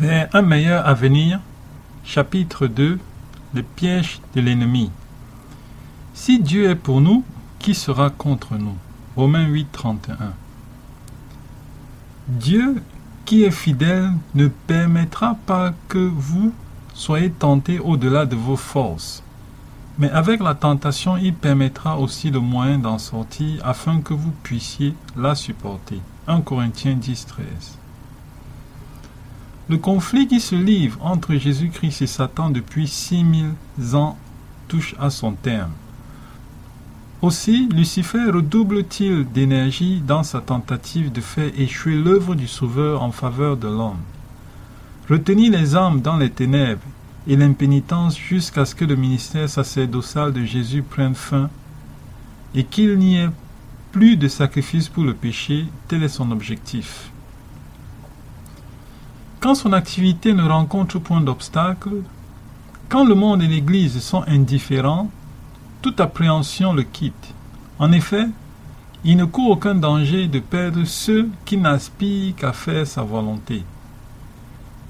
Vers un meilleur avenir, chapitre 2 Le piège de l'ennemi. Si Dieu est pour nous, qui sera contre nous? Romains 8, 31. Dieu, qui est fidèle, ne permettra pas que vous soyez tentés au-delà de vos forces. Mais avec la tentation, il permettra aussi le moyen d'en sortir afin que vous puissiez la supporter. 1 Corinthiens 10, 13. Le conflit qui se livre entre Jésus-Christ et Satan depuis 6000 ans touche à son terme. Aussi, Lucifer redouble-t-il d'énergie dans sa tentative de faire échouer l'œuvre du Sauveur en faveur de l'homme. Retenir les âmes dans les ténèbres et l'impénitence jusqu'à ce que le ministère sacerdotal de Jésus prenne fin et qu'il n'y ait plus de sacrifice pour le péché, tel est son objectif. Quand son activité ne rencontre point d'obstacle, quand le monde et l'Église sont indifférents, toute appréhension le quitte. En effet, il ne court aucun danger de perdre ceux qui n'aspirent qu'à faire sa volonté.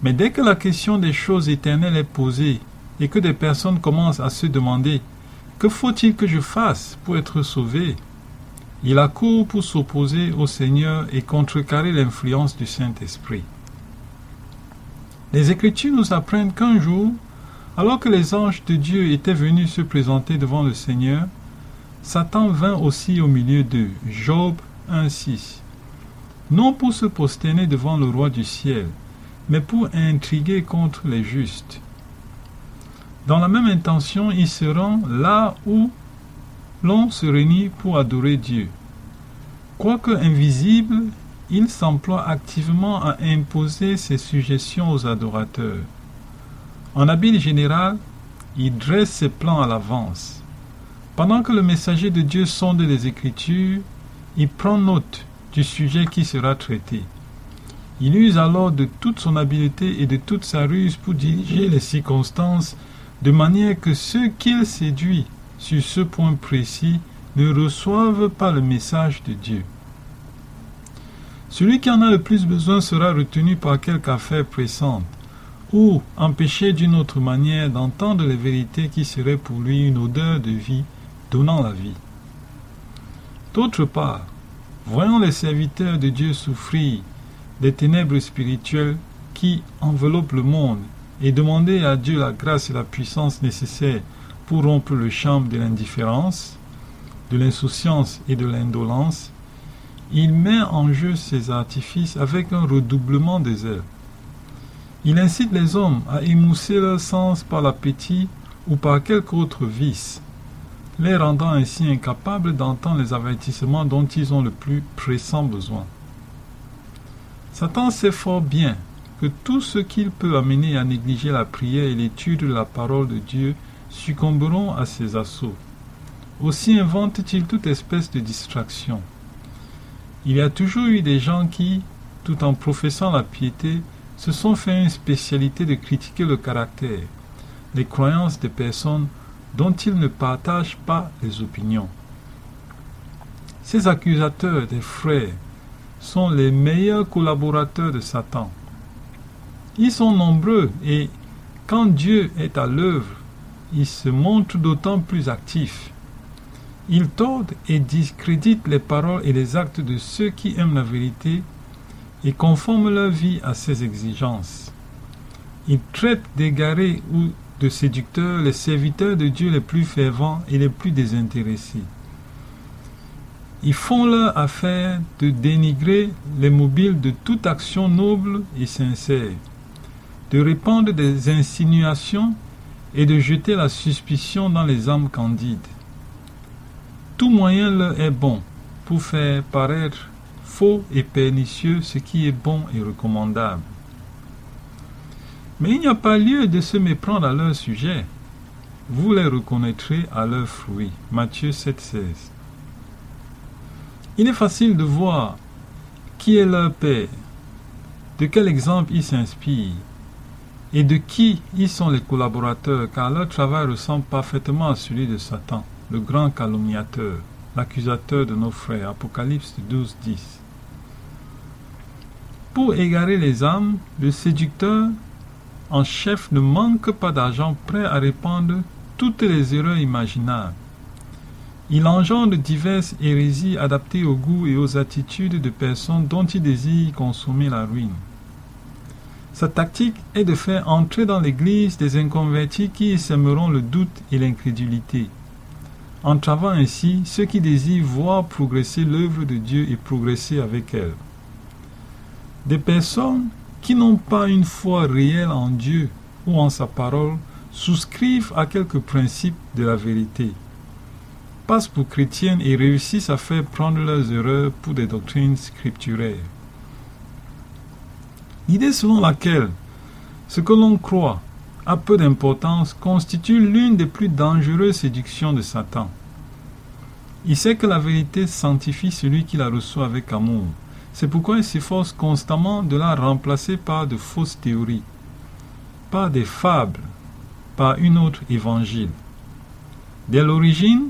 Mais dès que la question des choses éternelles est posée et que des personnes commencent à se demander que faut-il que je fasse pour être sauvé, il accourt pour s'opposer au Seigneur et contrecarrer l'influence du Saint-Esprit. Les Écritures nous apprennent qu'un jour, alors que les anges de Dieu étaient venus se présenter devant le Seigneur, Satan vint aussi au milieu d'eux. Job 1.6. Non pour se prosterner devant le roi du ciel, mais pour intriguer contre les justes. Dans la même intention, il se rend là où l'on se réunit pour adorer Dieu. Quoique invisible, il s'emploie activement à imposer ses suggestions aux adorateurs. En habile général, il dresse ses plans à l'avance. Pendant que le messager de Dieu sonde les Écritures, il prend note du sujet qui sera traité. Il use alors de toute son habileté et de toute sa ruse pour diriger les circonstances de manière que ceux qu'il séduit sur ce point précis ne reçoivent pas le message de Dieu. Celui qui en a le plus besoin sera retenu par quelque affaire pressante, ou empêché d'une autre manière d'entendre les vérités qui seraient pour lui une odeur de vie donnant la vie. D'autre part, voyons les serviteurs de Dieu souffrir des ténèbres spirituelles qui enveloppent le monde et demander à Dieu la grâce et la puissance nécessaires pour rompre le champ de l'indifférence, de l'insouciance et de l'indolence, il met en jeu ses artifices avec un redoublement des ailes. Il incite les hommes à émousser leur sens par l'appétit ou par quelque autre vice, les rendant ainsi incapables d'entendre les avertissements dont ils ont le plus pressant besoin. Satan sait fort bien que tout ce qu'il peut amener à négliger la prière et l'étude de la parole de Dieu succomberont à ses assauts. Aussi invente-t-il toute espèce de distraction. Il y a toujours eu des gens qui, tout en professant la piété, se sont fait une spécialité de critiquer le caractère, les croyances des personnes dont ils ne partagent pas les opinions. Ces accusateurs des frères sont les meilleurs collaborateurs de Satan. Ils sont nombreux et quand Dieu est à l'œuvre, ils se montrent d'autant plus actifs. Ils tordent et discréditent les paroles et les actes de ceux qui aiment la vérité et conforment leur vie à ses exigences. Ils traitent d'égarés ou de séducteurs les serviteurs de Dieu les plus fervents et les plus désintéressés. Ils font leur affaire de dénigrer les mobiles de toute action noble et sincère, de répandre des insinuations et de jeter la suspicion dans les âmes candides. Tout moyen leur est bon pour faire paraître faux et pernicieux ce qui est bon et recommandable. Mais il n'y a pas lieu de se méprendre à leur sujet. Vous les reconnaîtrez à leurs fruits. Matthieu 7,16. Il est facile de voir qui est leur père, de quel exemple ils s'inspirent et de qui ils sont les collaborateurs, car leur travail ressemble parfaitement à celui de Satan le grand calomniateur, l'accusateur de nos frères. Apocalypse 12, 10. Pour égarer les âmes, le séducteur en chef ne manque pas d'argent prêt à répandre toutes les erreurs imaginables. Il engendre diverses hérésies adaptées aux goûts et aux attitudes de personnes dont il désire consommer la ruine. Sa tactique est de faire entrer dans l'Église des inconvertis qui y sèmeront le doute et l'incrédulité, entravant ainsi ceux qui désirent voir progresser l'œuvre de Dieu et progresser avec elle. Des personnes qui n'ont pas une foi réelle en Dieu ou en sa parole souscrivent à quelques principes de la vérité, passent pour chrétiennes et réussissent à faire prendre leurs erreurs pour des doctrines scripturaires. L'idée selon laquelle ce que l'on croit a peu d'importance constitue l'une des plus dangereuses séductions de Satan. Il sait que la vérité sanctifie celui qui la reçoit avec amour. C'est pourquoi il s'efforce constamment de la remplacer par de fausses théories, par des fables, par une autre évangile. Dès l'origine,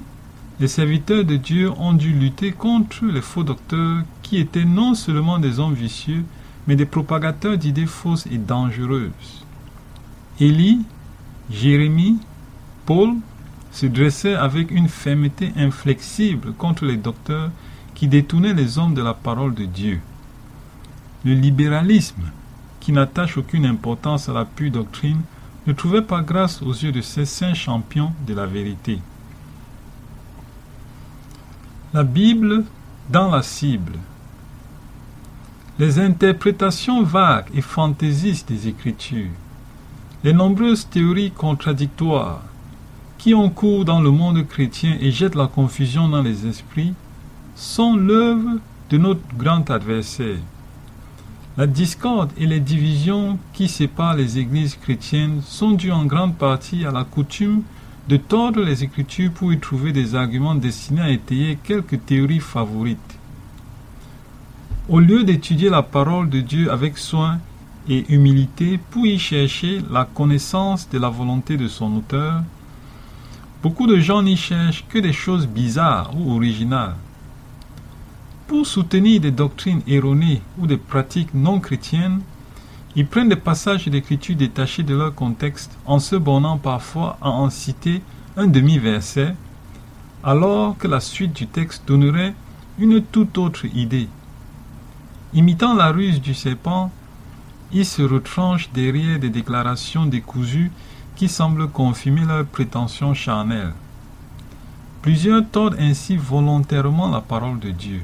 les serviteurs de Dieu ont dû lutter contre les faux docteurs qui étaient non seulement des hommes vicieux, mais des propagateurs d'idées fausses et dangereuses. Élie, Jérémie, Paul se dressaient avec une fermeté inflexible contre les docteurs qui détournait les hommes de la parole de Dieu. Le libéralisme, qui n'attache aucune importance à la pure doctrine, ne trouvait pas grâce aux yeux de ces saints champions de la vérité. La Bible dans la cible. Les interprétations vagues et fantaisistes des Écritures, les nombreuses théories contradictoires qui ont cours dans le monde chrétien et jettent la confusion dans les esprits, sont l'œuvre de notre grand adversaire. La discorde et les divisions qui séparent les églises chrétiennes sont dues en grande partie à la coutume de tordre les Écritures pour y trouver des arguments destinés à étayer quelques théories favorites. Au lieu d'étudier la parole de Dieu avec soin et humilité pour y chercher la connaissance de la volonté de son auteur, beaucoup de gens n'y cherchent que des choses bizarres ou originales. Pour soutenir des doctrines erronées ou des pratiques non chrétiennes, ils prennent des passages d'écriture détachés de leur contexte en se bornant parfois à en citer un demi-verset, alors que la suite du texte donnerait une toute autre idée. Imitant la ruse du serpent, ils se retranchent derrière des déclarations décousues qui semblent confirmer leurs prétentions charnelles. Plusieurs tordent ainsi volontairement la parole de Dieu.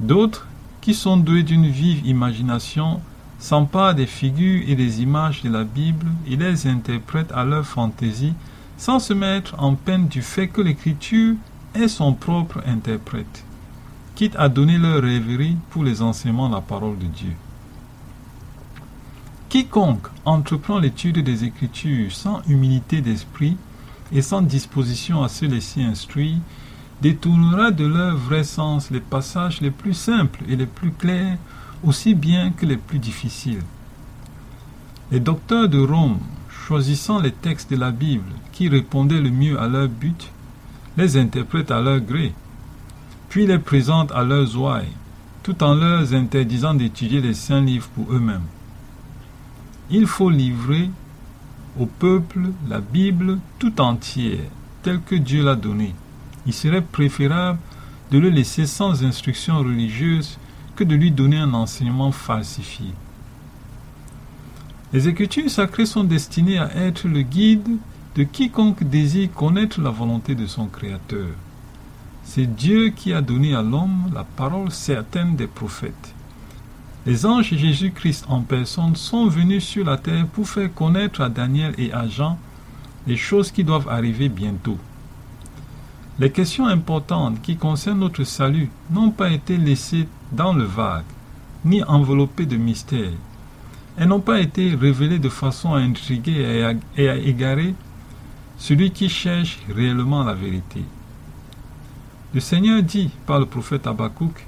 D'autres, qui sont doués d'une vive imagination, s'emparent des figures et des images de la Bible et les interprètent à leur fantaisie sans se mettre en peine du fait que l'écriture est son propre interprète, quitte à donner leur rêverie pour les enseignements de la parole de Dieu. Quiconque entreprend l'étude des Écritures sans humilité d'esprit et sans disposition à se laisser instruire détournera de leur vrai sens les passages les plus simples et les plus clairs, aussi bien que les plus difficiles. Les docteurs de Rome, choisissant les textes de la Bible qui répondaient le mieux à leur but, les interprètent à leur gré, puis les présentent à leurs ouailles, tout en leur interdisant d'étudier les saints livres pour eux-mêmes. Il faut livrer au peuple la Bible tout entière, telle que Dieu l'a donnée il serait préférable de le laisser sans instruction religieuse que de lui donner un enseignement falsifié. Les Écritures sacrées sont destinées à être le guide de quiconque désire connaître la volonté de son Créateur. C'est Dieu qui a donné à l'homme la parole certaine des prophètes. Les anges Jésus-Christ en personne sont venus sur la terre pour faire connaître à Daniel et à Jean les choses qui doivent arriver bientôt. Les questions importantes qui concernent notre salut n'ont pas été laissées dans le vague, ni enveloppées de mystères. Elles n'ont pas été révélées de façon à intriguer et à, égarer celui qui cherche réellement la vérité. Le Seigneur dit par le prophète Habakkuk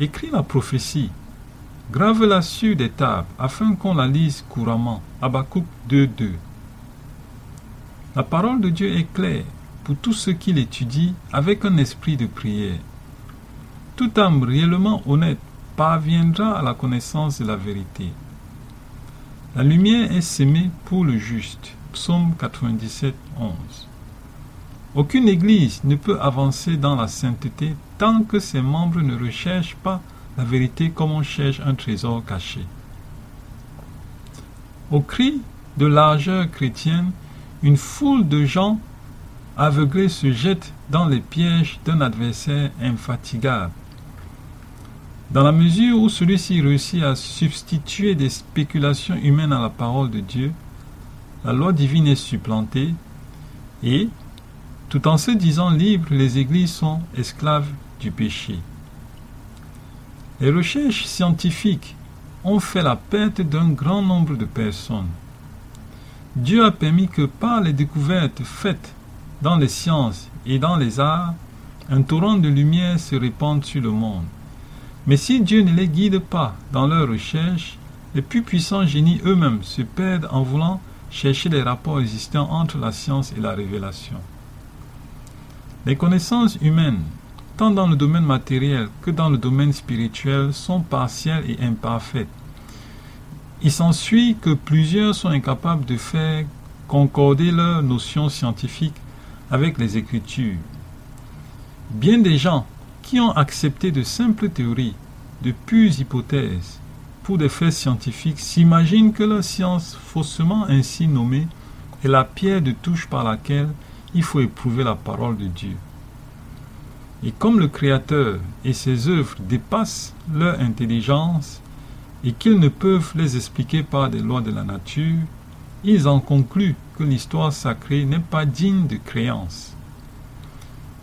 Écris la prophétie, grave-la sur des tables afin qu'on la lise couramment. Habakkuk 2.2. La parole de Dieu est claire pour tous ceux qui l'étudient avec un esprit de prière. Toute âme réellement honnête parviendra à la connaissance de la vérité. La lumière est sémée pour le juste. Psaume 97, 11. Aucune Église ne peut avancer dans la sainteté tant que ses membres ne recherchent pas la vérité comme on cherche un trésor caché. Au cri de largeur chrétienne, une foule de gens aveuglés se jettent dans les pièges d'un adversaire infatigable. Dans la mesure où celui-ci réussit à substituer des spéculations humaines à la parole de Dieu, la loi divine est supplantée et, tout en se disant libres, les églises sont esclaves du péché. Les recherches scientifiques ont fait la perte d'un grand nombre de personnes. Dieu a permis que par les découvertes faites dans les sciences et dans les arts, un torrent de lumière se répande sur le monde. Mais si Dieu ne les guide pas dans leurs recherches, les plus puissants génies eux-mêmes se perdent en voulant chercher les rapports existants entre la science et la révélation. Les connaissances humaines, dans le domaine matériel que dans le domaine spirituel, sont partielles et imparfaites. Il s'ensuit que plusieurs sont incapables de faire concorder leurs notions scientifiques avec les Écritures. Bien des gens qui ont accepté de simples théories, de pures hypothèses, pour des faits scientifiques s'imaginent que la science faussement ainsi nommée est la pierre de touche par laquelle il faut éprouver la parole de Dieu. Et comme le Créateur et ses œuvres dépassent leur intelligence et qu'ils ne peuvent les expliquer par des lois de la nature, ils en concluent que l'histoire sacrée n'est pas digne de créance.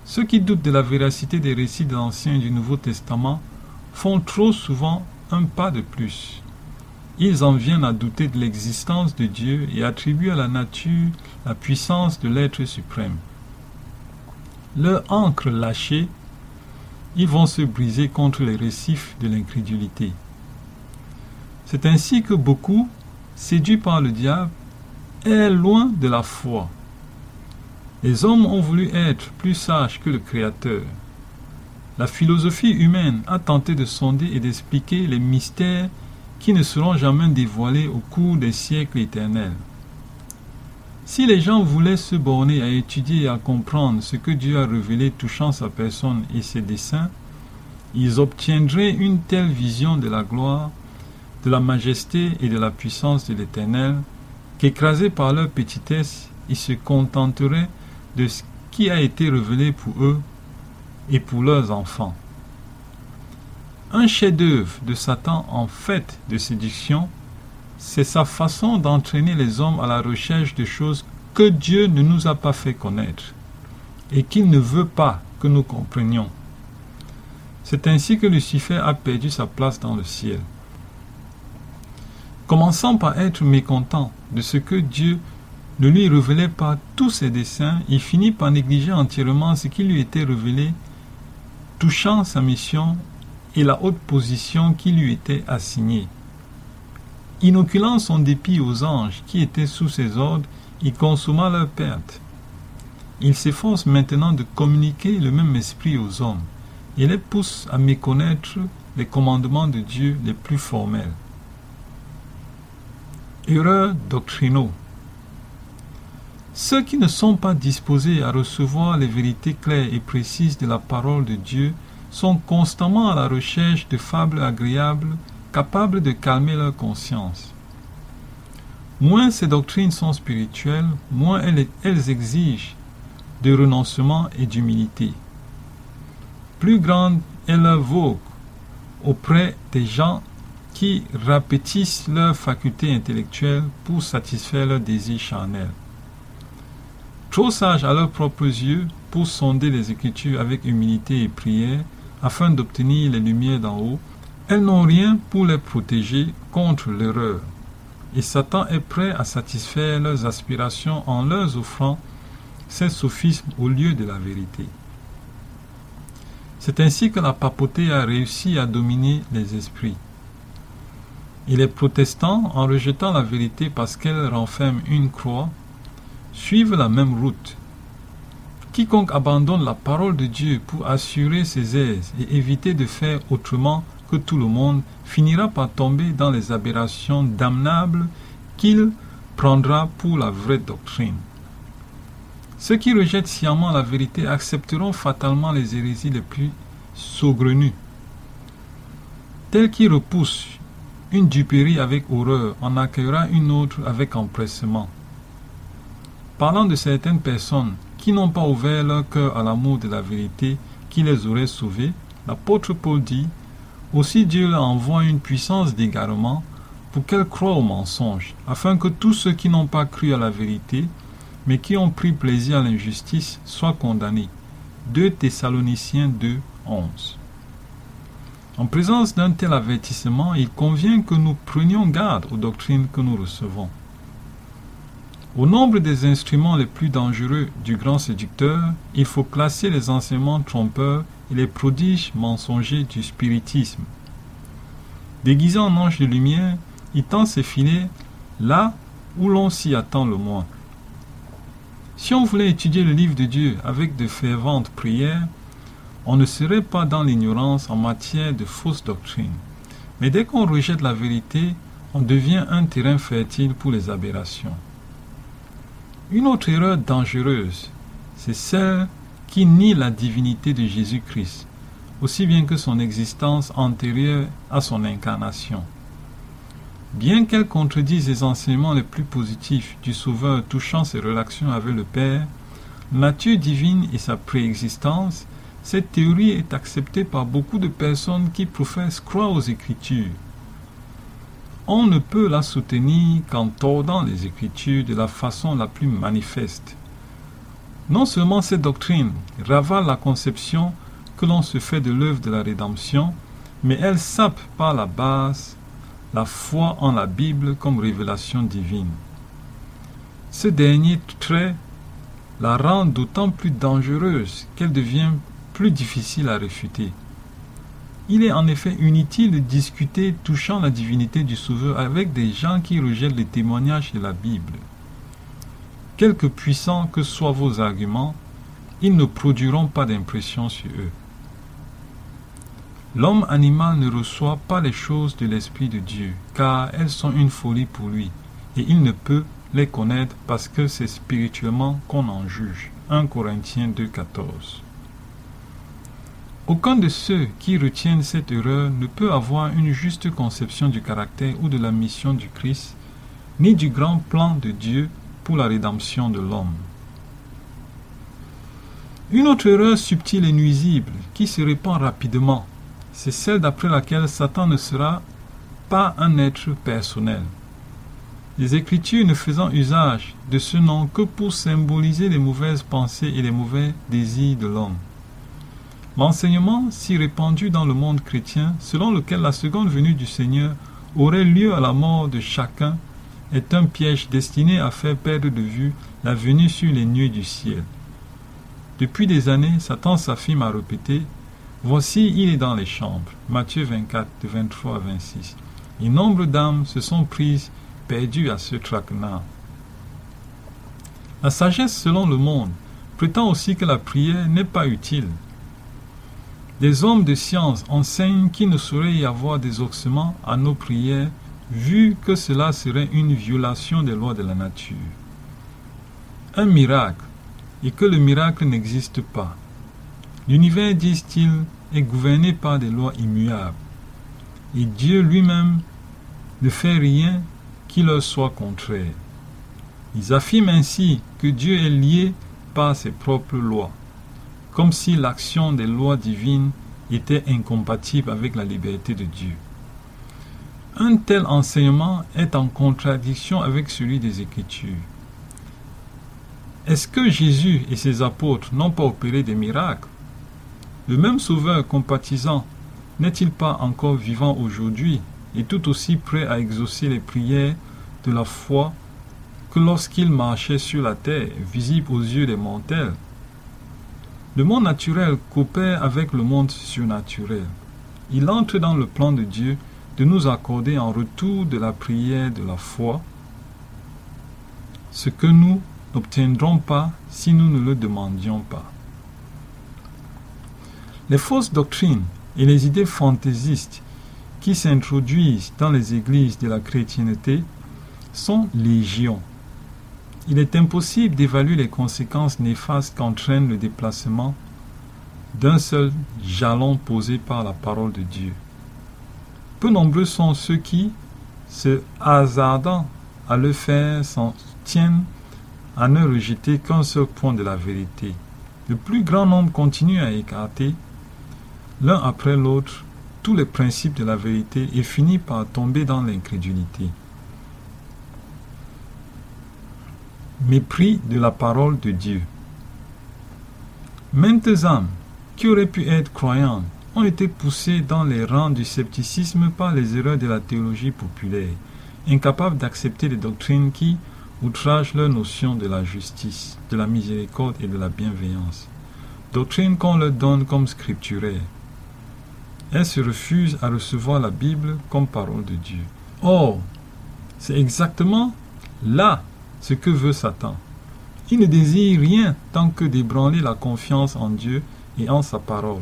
Ceux qui doutent de la véracité des récits de l'Ancien et du Nouveau Testament font trop souvent un pas de plus. Ils en viennent à douter de l'existence de Dieu et attribuent à la nature la puissance de l'être suprême. Leur encre lâchée, ils vont se briser contre les récifs de l'incrédulité. C'est ainsi que beaucoup, séduits par le diable, est loin de la foi. Les hommes ont voulu être plus sages que le Créateur. La philosophie humaine a tenté de sonder et d'expliquer les mystères qui ne seront jamais dévoilés au cours des siècles éternels. Si les gens voulaient se borner à étudier et à comprendre ce que Dieu a révélé touchant sa personne et ses desseins, ils obtiendraient une telle vision de la gloire, de la majesté et de la puissance de l'Éternel qu'écrasés par leur petitesse, ils se contenteraient de ce qui a été révélé pour eux et pour leurs enfants. Un chef-d'œuvre de Satan en fait de séduction, c'est sa façon d'entraîner les hommes à la recherche de choses que Dieu ne nous a pas fait connaître et qu'il ne veut pas que nous comprenions. C'est ainsi que Lucifer a perdu sa place dans le ciel. Commençant par être mécontent de ce que Dieu ne lui révélait pas tous ses desseins, il finit par négliger entièrement ce qui lui était révélé, touchant sa mission et la haute position qui lui était assignée. Inoculant son dépit aux anges qui étaient sous ses ordres, il consomma leur perte. Il s'efforce maintenant de communiquer le même esprit aux hommes et les pousse à méconnaître les commandements de Dieu les plus formels. Erreurs doctrinaux. Ceux qui ne sont pas disposés à recevoir les vérités claires et précises de la parole de Dieu sont constamment à la recherche de fables agréables capables de calmer leur conscience. Moins ces doctrines sont spirituelles, moins elles, exigent de renoncement et d'humilité. Plus grande est leur vogue auprès des gens qui répétissent leurs facultés intellectuelles pour satisfaire leurs désirs charnels. Trop sages à leurs propres yeux pour sonder les Écritures avec humilité et prière afin d'obtenir les lumières d'en haut, elles n'ont rien pour les protéger contre l'erreur. Et Satan est prêt à satisfaire leurs aspirations en leur offrant ces sophismes au lieu de la vérité. C'est ainsi que la papauté a réussi à dominer les esprits. Et les protestants, en rejetant la vérité parce qu'elle renferme une croix, suivent la même route. Quiconque abandonne la parole de Dieu pour assurer ses aises et éviter de faire autrement que tout le monde, finira par tomber dans les aberrations damnables qu'il prendra pour la vraie doctrine. Ceux qui rejettent sciemment la vérité accepteront fatalement les hérésies les plus saugrenues. Tel qui repousse une duperie avec horreur en accueillera une autre avec empressement. Parlant de certaines personnes qui n'ont pas ouvert leur cœur à l'amour de la vérité qui les aurait sauvés, l'apôtre Paul dit Aussi Dieu envoie une puissance d'égarement pour qu'elles croient au mensonge, afin que tous ceux qui n'ont pas cru à la vérité, mais qui ont pris plaisir à l'injustice, soient condamnés. 2 Thessaloniciens 2, 11. En présence d'un tel avertissement, il convient que nous prenions garde aux doctrines que nous recevons. Au nombre des instruments les plus dangereux du grand séducteur, il faut classer les enseignements trompeurs et les prodiges mensongers du spiritisme. Déguisé en ange de lumière, il tend ses filets là où l'on s'y attend le moins. Si on voulait étudier le livre de Dieu avec de ferventes prières, on ne serait pas dans l'ignorance en matière de fausses doctrines. Mais dès qu'on rejette la vérité, on devient un terrain fertile pour les aberrations. Une autre erreur dangereuse, c'est celle qui nie la divinité de Jésus-Christ, aussi bien que son existence antérieure à son incarnation. Bien qu'elle contredise les enseignements les plus positifs du Sauveur touchant ses relations avec le Père, nature divine et sa préexistence cette théorie est acceptée par beaucoup de personnes qui professent croire aux Écritures. On ne peut la soutenir qu'en tordant les Écritures de la façon la plus manifeste. Non seulement cette doctrine ravale la conception que l'on se fait de l'œuvre de la rédemption, mais elle sape par la base la foi en la Bible comme révélation divine. Ce dernier trait la rend d'autant plus dangereuse qu'elle devient plus difficile à réfuter. Il est en effet inutile de discuter touchant la divinité du Sauveur avec des gens qui rejettent les témoignages de la Bible. Quelque puissants que soient vos arguments, ils ne produiront pas d'impression sur eux. L'homme animal ne reçoit pas les choses de l'Esprit de Dieu, car elles sont une folie pour lui, et il ne peut les connaître parce que c'est spirituellement qu'on en juge. 1 Corinthiens 2.14 aucun de ceux qui retiennent cette erreur ne peut avoir une juste conception du caractère ou de la mission du Christ, ni du grand plan de Dieu pour la rédemption de l'homme. Une autre erreur subtile et nuisible qui se répand rapidement, c'est celle d'après laquelle Satan ne sera pas un être personnel. Les Écritures ne faisant usage de ce nom que pour symboliser les mauvaises pensées et les mauvais désirs de l'homme. L'enseignement si répandu dans le monde chrétien, selon lequel la seconde venue du Seigneur aurait lieu à la mort de chacun, est un piège destiné à faire perdre de vue la venue sur les nuées du ciel. Depuis des années, Satan s'affirme à répéter Voici, il est dans les chambres. Matthieu 24, 23 à 26. Et nombre d'âmes se sont prises perdues à ce traquenard. La sagesse selon le monde prétend aussi que la prière n'est pas utile. Des hommes de science enseignent qu'il ne saurait y avoir des ossements à nos prières, vu que cela serait une violation des lois de la nature. Un miracle, et que le miracle n'existe pas. L'univers, disent-ils, est gouverné par des lois immuables, et Dieu lui-même ne fait rien qui leur soit contraire. Ils affirment ainsi que Dieu est lié par ses propres lois comme si l'action des lois divines était incompatible avec la liberté de Dieu. Un tel enseignement est en contradiction avec celui des Écritures. Est-ce que Jésus et ses apôtres n'ont pas opéré des miracles? Le même Sauveur compatissant n'est-il pas encore vivant aujourd'hui et tout aussi prêt à exaucer les prières de la foi que lorsqu'il marchait sur la terre, visible aux yeux des mortels? Le monde naturel coopère avec le monde surnaturel. Il entre dans le plan de Dieu de nous accorder en retour de la prière de la foi ce que nous n'obtiendrons pas si nous ne le demandions pas. Les fausses doctrines et les idées fantaisistes qui s'introduisent dans les églises de la chrétienté sont légion. Il est impossible d'évaluer les conséquences néfastes qu'entraîne le déplacement d'un seul jalon posé par la parole de Dieu. Peu nombreux sont ceux qui, se hasardant à le faire, s'en tiennent à ne rejeter qu'un seul point de la vérité. Le plus grand nombre continue à écarter, l'un après l'autre, tous les principes de la vérité et finit par tomber dans l'incrédulité. Mépris de la parole de Dieu. Maintes âmes qui auraient pu être croyantes ont été poussées dans les rangs du scepticisme par les erreurs de la théologie populaire, incapables d'accepter les doctrines qui outragent leur notion de la justice, de la miséricorde et de la bienveillance, doctrines qu'on leur donne comme scripturaires. Elles se refusent à recevoir la Bible comme parole de Dieu. Or, c'est exactement là ce que veut Satan. Il ne désire rien tant que d'ébranler la confiance en Dieu et en sa parole.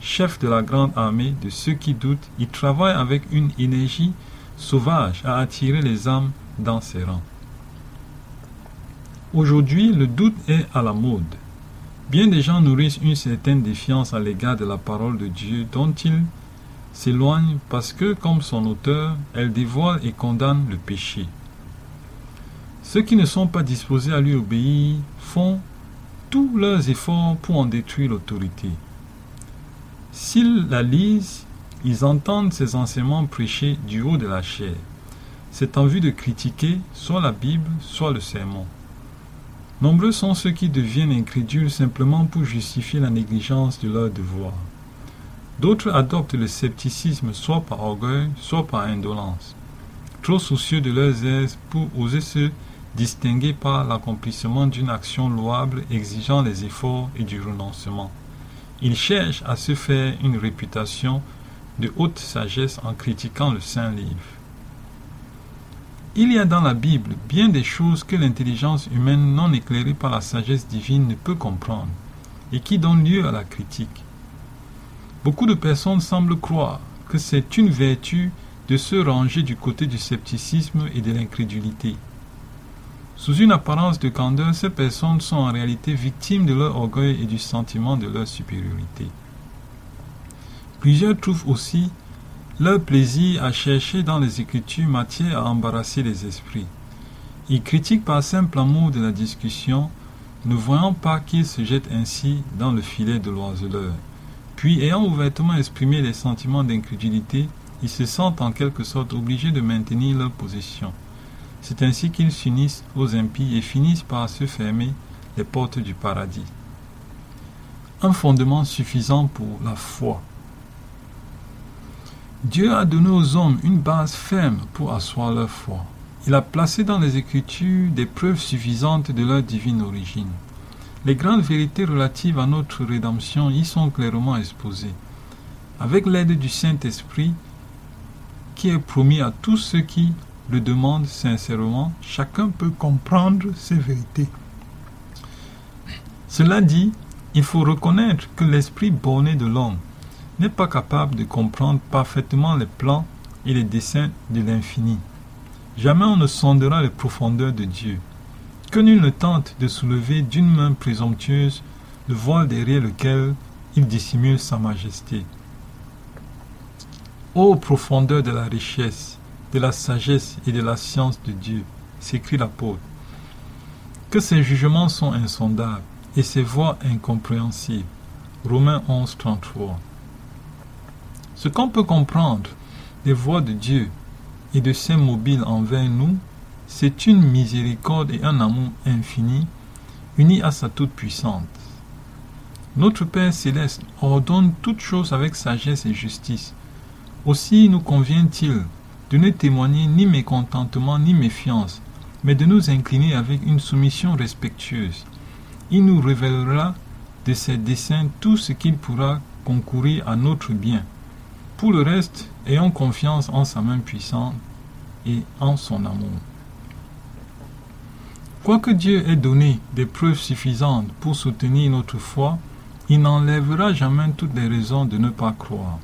Chef de la grande armée de ceux qui doutent, il travaille avec une énergie sauvage à attirer les âmes dans ses rangs. Aujourd'hui, le doute est à la mode. Bien des gens nourrissent une certaine défiance à l'égard de la parole de Dieu dont ils s'éloignent parce que, comme son auteur, elle dévoile et condamne le péché. Ceux qui ne sont pas disposés à lui obéir font tous leurs efforts pour en détruire l'autorité. S'ils la lisent, ils entendent ses enseignements prêchés du haut de la chair. C'est en vue de critiquer soit la Bible, soit le sermon. Nombreux sont ceux qui deviennent incrédules simplement pour justifier la négligence de leur devoir. D'autres adoptent le scepticisme soit par orgueil, soit par indolence, trop soucieux de leurs aises pour oser se distinguer par l'accomplissement d'une action louable exigeant les efforts et du renoncement. Ils cherchent à se faire une réputation de haute sagesse en critiquant le Saint Livre. Il y a dans la Bible bien des choses que l'intelligence humaine non éclairée par la sagesse divine ne peut comprendre et qui donnent lieu à la critique. Beaucoup de personnes semblent croire que c'est une vertu de se ranger du côté du scepticisme et de l'incrédulité. Sous une apparence de candeur, ces personnes sont en réalité victimes de leur orgueil et du sentiment de leur supériorité. Plusieurs trouvent aussi leur plaisir à chercher dans les Écritures matière à embarrasser les esprits. Ils critiquent par simple amour de la discussion, ne voyant pas qu'ils se jettent ainsi dans le filet de l'oiseleur. Puis, ayant ouvertement exprimé les sentiments d'incrédulité, ils se sentent en quelque sorte obligés de maintenir leur position. C'est ainsi qu'ils s'unissent aux impies et finissent par se fermer les portes du paradis. Un fondement suffisant pour la foi. Dieu a donné aux hommes une base ferme pour asseoir leur foi. Il a placé dans les Écritures des preuves suffisantes de leur divine origine. Les grandes vérités relatives à notre rédemption y sont clairement exposées. Avec l'aide du Saint-Esprit, qui est promis à tous ceux qui le demandent sincèrement, chacun peut comprendre ces vérités. Cela dit, il faut reconnaître que l'esprit borné de l'homme n'est pas capable de comprendre parfaitement les plans et les desseins de l'infini. Jamais on ne sondera les profondeurs de Dieu. Que nul ne tente de soulever d'une main présomptueuse le voile derrière lequel il dissimule sa majesté. Ô profondeur de la richesse, de la sagesse et de la science de Dieu, s'écrit l'apôtre, que ses jugements sont insondables et ses voies incompréhensibles. Romains 11, 33. Ce qu'on peut comprendre des voies de Dieu et de ses mobiles envers nous, c'est une miséricorde et un amour infini unis à sa toute-puissance. Notre Père céleste ordonne toutes choses avec sagesse et justice. Aussi nous convient-il de ne témoigner ni mécontentement ni méfiance, mais de nous incliner avec une soumission respectueuse. Il nous révélera de ses desseins tout ce qu'il pourra concourir à notre bien. Pour le reste, ayons confiance en sa main puissante et en son amour. Quoique Dieu ait donné des preuves suffisantes pour soutenir notre foi, il n'enlèvera jamais toutes les raisons de ne pas croire.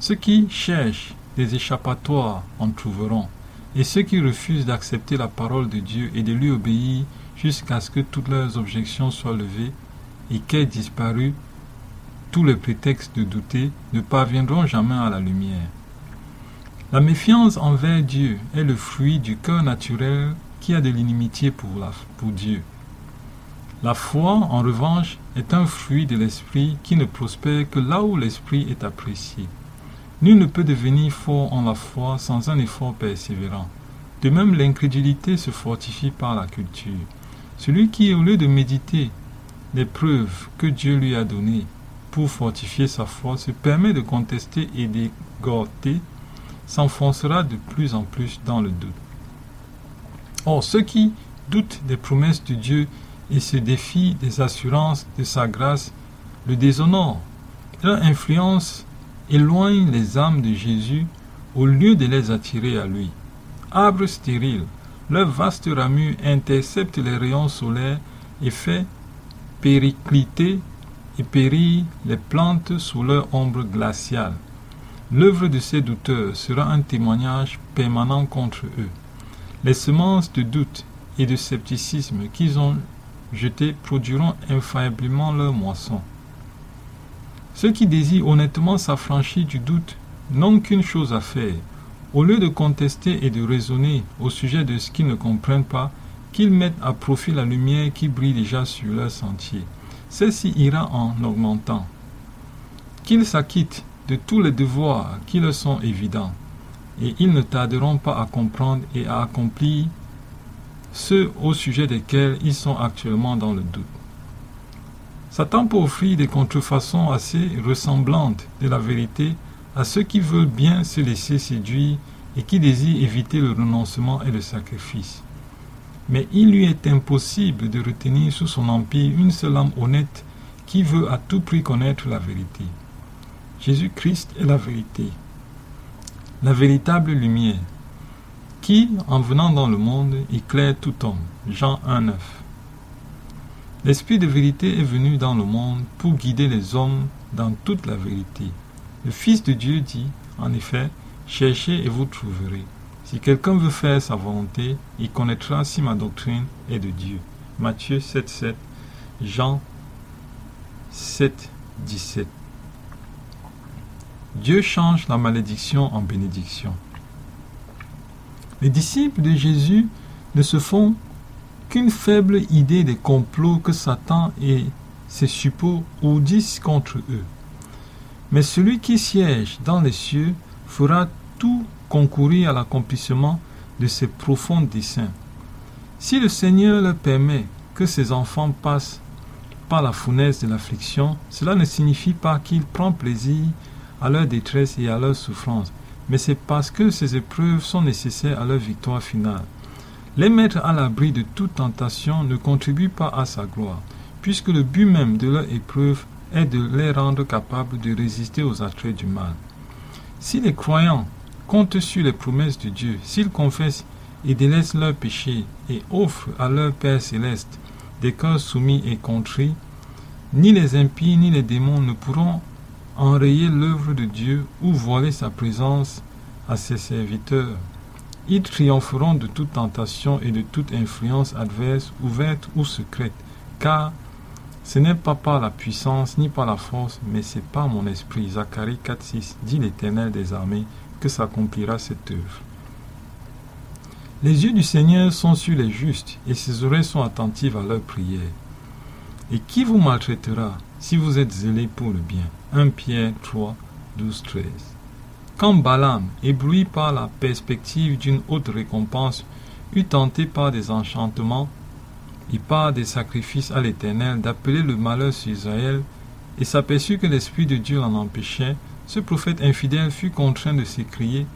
Ceux qui cherchent des échappatoires en trouveront, et ceux qui refusent d'accepter la parole de Dieu et de lui obéir jusqu'à ce que toutes leurs objections soient levées et qu'aient disparu tous les prétextes de douter ne parviendront jamais à la lumière. La méfiance envers Dieu est le fruit du cœur naturel qui a de l'inimitié pour, pour Dieu. La foi, en revanche, est un fruit de l'esprit qui ne prospère que là où l'esprit est apprécié. Nul ne peut devenir fort en la foi sans un effort persévérant. De même, l'incrédulité se fortifie par la culture. Celui qui, au lieu de méditer les preuves que Dieu lui a données pour fortifier sa foi, se permet de contester et d'égorter, s'enfoncera de plus en plus dans le doute. Or, ceux qui doutent des promesses de Dieu et se défient des assurances de sa grâce le déshonorent. Leur influence éloigne les âmes de Jésus au lieu de les attirer à lui. Arbres stériles, leur vaste ramure intercepte les rayons solaires et fait péricliter et périr les plantes sous leur ombre glaciale. L'œuvre de ces douteurs sera un témoignage permanent contre eux. Les semences de doute et de scepticisme qu'ils ont jetées produiront infailliblement leur moisson. Ceux qui désirent honnêtement s'affranchir du doute n'ont qu'une chose à faire. Au lieu de contester et de raisonner au sujet de ce qu'ils ne comprennent pas, qu'ils mettent à profit la lumière qui brille déjà sur leur sentier. Celle-ci ira en augmentant. Qu'ils s'acquittent de tous les devoirs qui leur sont évidents et ils ne tarderont pas à comprendre et à accomplir ceux au sujet desquels ils sont actuellement dans le doute. Satan peut offrir des contrefaçons assez ressemblantes de la vérité à ceux qui veulent bien se laisser séduire et qui désirent éviter le renoncement et le sacrifice. Mais il lui est impossible de retenir sous son empire une seule âme honnête qui veut à tout prix connaître la vérité. Jésus-Christ est la vérité la véritable lumière, qui, en venant dans le monde, éclaire tout homme. Jean 1.9. L'Esprit de vérité est venu dans le monde pour guider les hommes dans toute la vérité. Le Fils de Dieu dit, en effet, cherchez et vous trouverez. Si quelqu'un veut faire sa volonté, il connaîtra si ma doctrine est de Dieu. Matthieu 7.7, Jean 7.17. Dieu change la malédiction en bénédiction. Les disciples de Jésus ne se font qu'une faible idée des complots que Satan et ses suppôts ourdissent contre eux. Mais celui qui siège dans les cieux fera tout concourir à l'accomplissement de ses profonds desseins. Si le Seigneur leur permet que ses enfants passent par la fournaise de l'affliction, cela ne signifie pas qu'il prend plaisir à leur détresse et à leur souffrance, mais c'est parce que ces épreuves sont nécessaires à leur victoire finale. Les mettre à l'abri de toute tentation ne contribue pas à sa gloire, puisque le but même de leur épreuve est de les rendre capables de résister aux attraits du mal. Si les croyants comptent sur les promesses de Dieu, s'ils confessent et délaissent leurs péchés et offrent à leur Père céleste des cœurs soumis et contrits, ni les impies ni les démons ne pourront enrayer l'œuvre de Dieu ou voiler sa présence à ses serviteurs. Ils triompheront de toute tentation et de toute influence adverse, ouverte ou secrète, car ce n'est pas par la puissance ni par la force, mais c'est par mon esprit. Zacharie 4.6 dit l'Éternel des armées que s'accomplira cette œuvre. Les yeux du Seigneur sont sur les justes et ses oreilles sont attentives à leurs prières. Et qui vous maltraitera si vous êtes zélé pour le bien? 1 Pierre 3, 12, 13. Quand Balaam, ébloui par la perspective d'une haute récompense, eut tenté par des enchantements et par des sacrifices à l'Éternel d'appeler le malheur sur Israël, et s'aperçut que l'Esprit de Dieu l'en empêchait, ce prophète infidèle fut contraint de s'écrier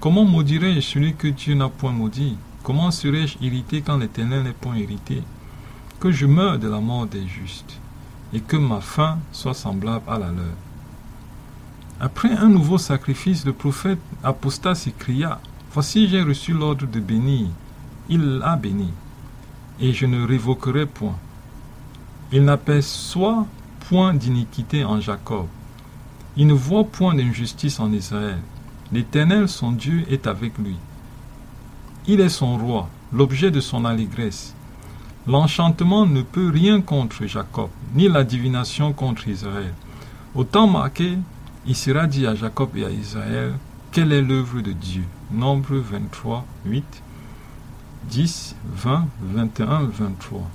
Comment maudirais-je celui que Dieu n'a point maudit? Comment serais-je irrité quand l'Éternel n'est point irrité? Que je meure de la mort des justes et que ma fin soit semblable à la leur. Après un nouveau sacrifice, le prophète apostat s'écria Voici, j'ai reçu l'ordre de bénir. Il l'a béni, et je ne révoquerai point. Il n'aperçoit point d'iniquité en Jacob. Il ne voit point d'injustice en Israël. L'Éternel, son Dieu, est avec lui. Il est son roi, l'objet de son allégresse. L'enchantement ne peut rien contre Jacob, ni la divination contre Israël. Au temps marqué, il sera dit à Jacob et à Israël quelle est l'œuvre de Dieu? Nombre 23, 8, 10, 20, 21, 23.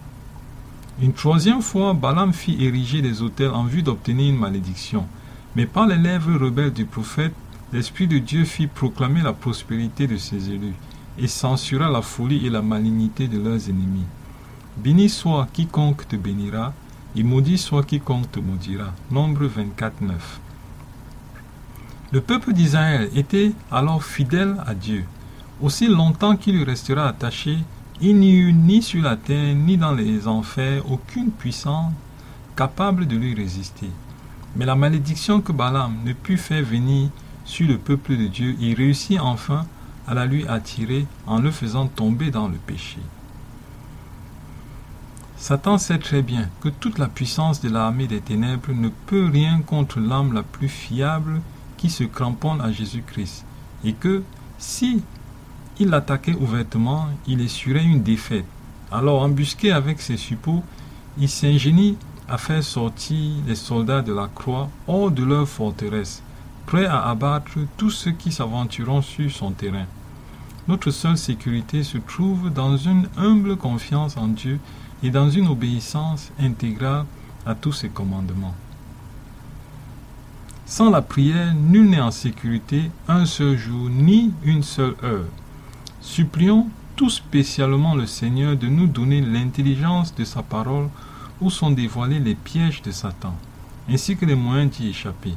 Une troisième fois, Balaam fit ériger des autels en vue d'obtenir une malédiction. Mais par les lèvres rebelles du prophète, l'Esprit de Dieu fit proclamer la prospérité de ses élus et censura la folie et la malignité de leurs ennemis. Béni soit quiconque te bénira, et maudit soit quiconque te maudira. Nombre 24, 9. Le peuple d'Israël était alors fidèle à Dieu. Aussi longtemps qu'il lui restera attaché, il n'y eut ni sur la terre ni dans les enfers aucune puissance capable de lui résister. Mais la malédiction que Balaam ne put faire venir sur le peuple de Dieu, il réussit enfin à la lui attirer en le faisant tomber dans le péché. Satan sait très bien que toute la puissance de l'armée des ténèbres ne peut rien contre l'âme la plus fiable qui se cramponne à Jésus-Christ, et que si il l'attaquait ouvertement, il essurait une défaite. Alors, embusqué avec ses suppôts, il s'ingénie à faire sortir les soldats de la croix hors de leur forteresse, prêts à abattre tous ceux qui s'aventureront sur son terrain. Notre seule sécurité se trouve dans une humble confiance en Dieu et dans une obéissance intégrale à tous ses commandements. Sans la prière, nul n'est en sécurité un seul jour ni une seule heure. Supplions tout spécialement le Seigneur de nous donner l'intelligence de sa parole où sont dévoilés les pièges de Satan, ainsi que les moyens d'y échapper.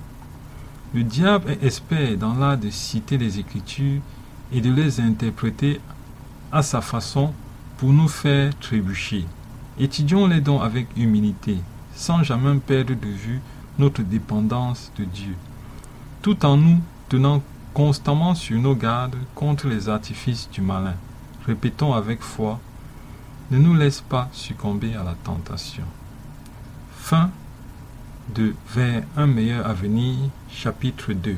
Le diable est expert dans l'art de citer les Écritures et de les interpréter à sa façon pour nous faire trébucher. Étudions-les donc avec humilité, sans jamais perdre de vue notre dépendance de Dieu, tout en nous tenant constamment sur nos gardes contre les artifices du malin. Répétons avec foi, ne nous laisse pas succomber à la tentation. Fin de Vers un meilleur avenir, chapitre 2.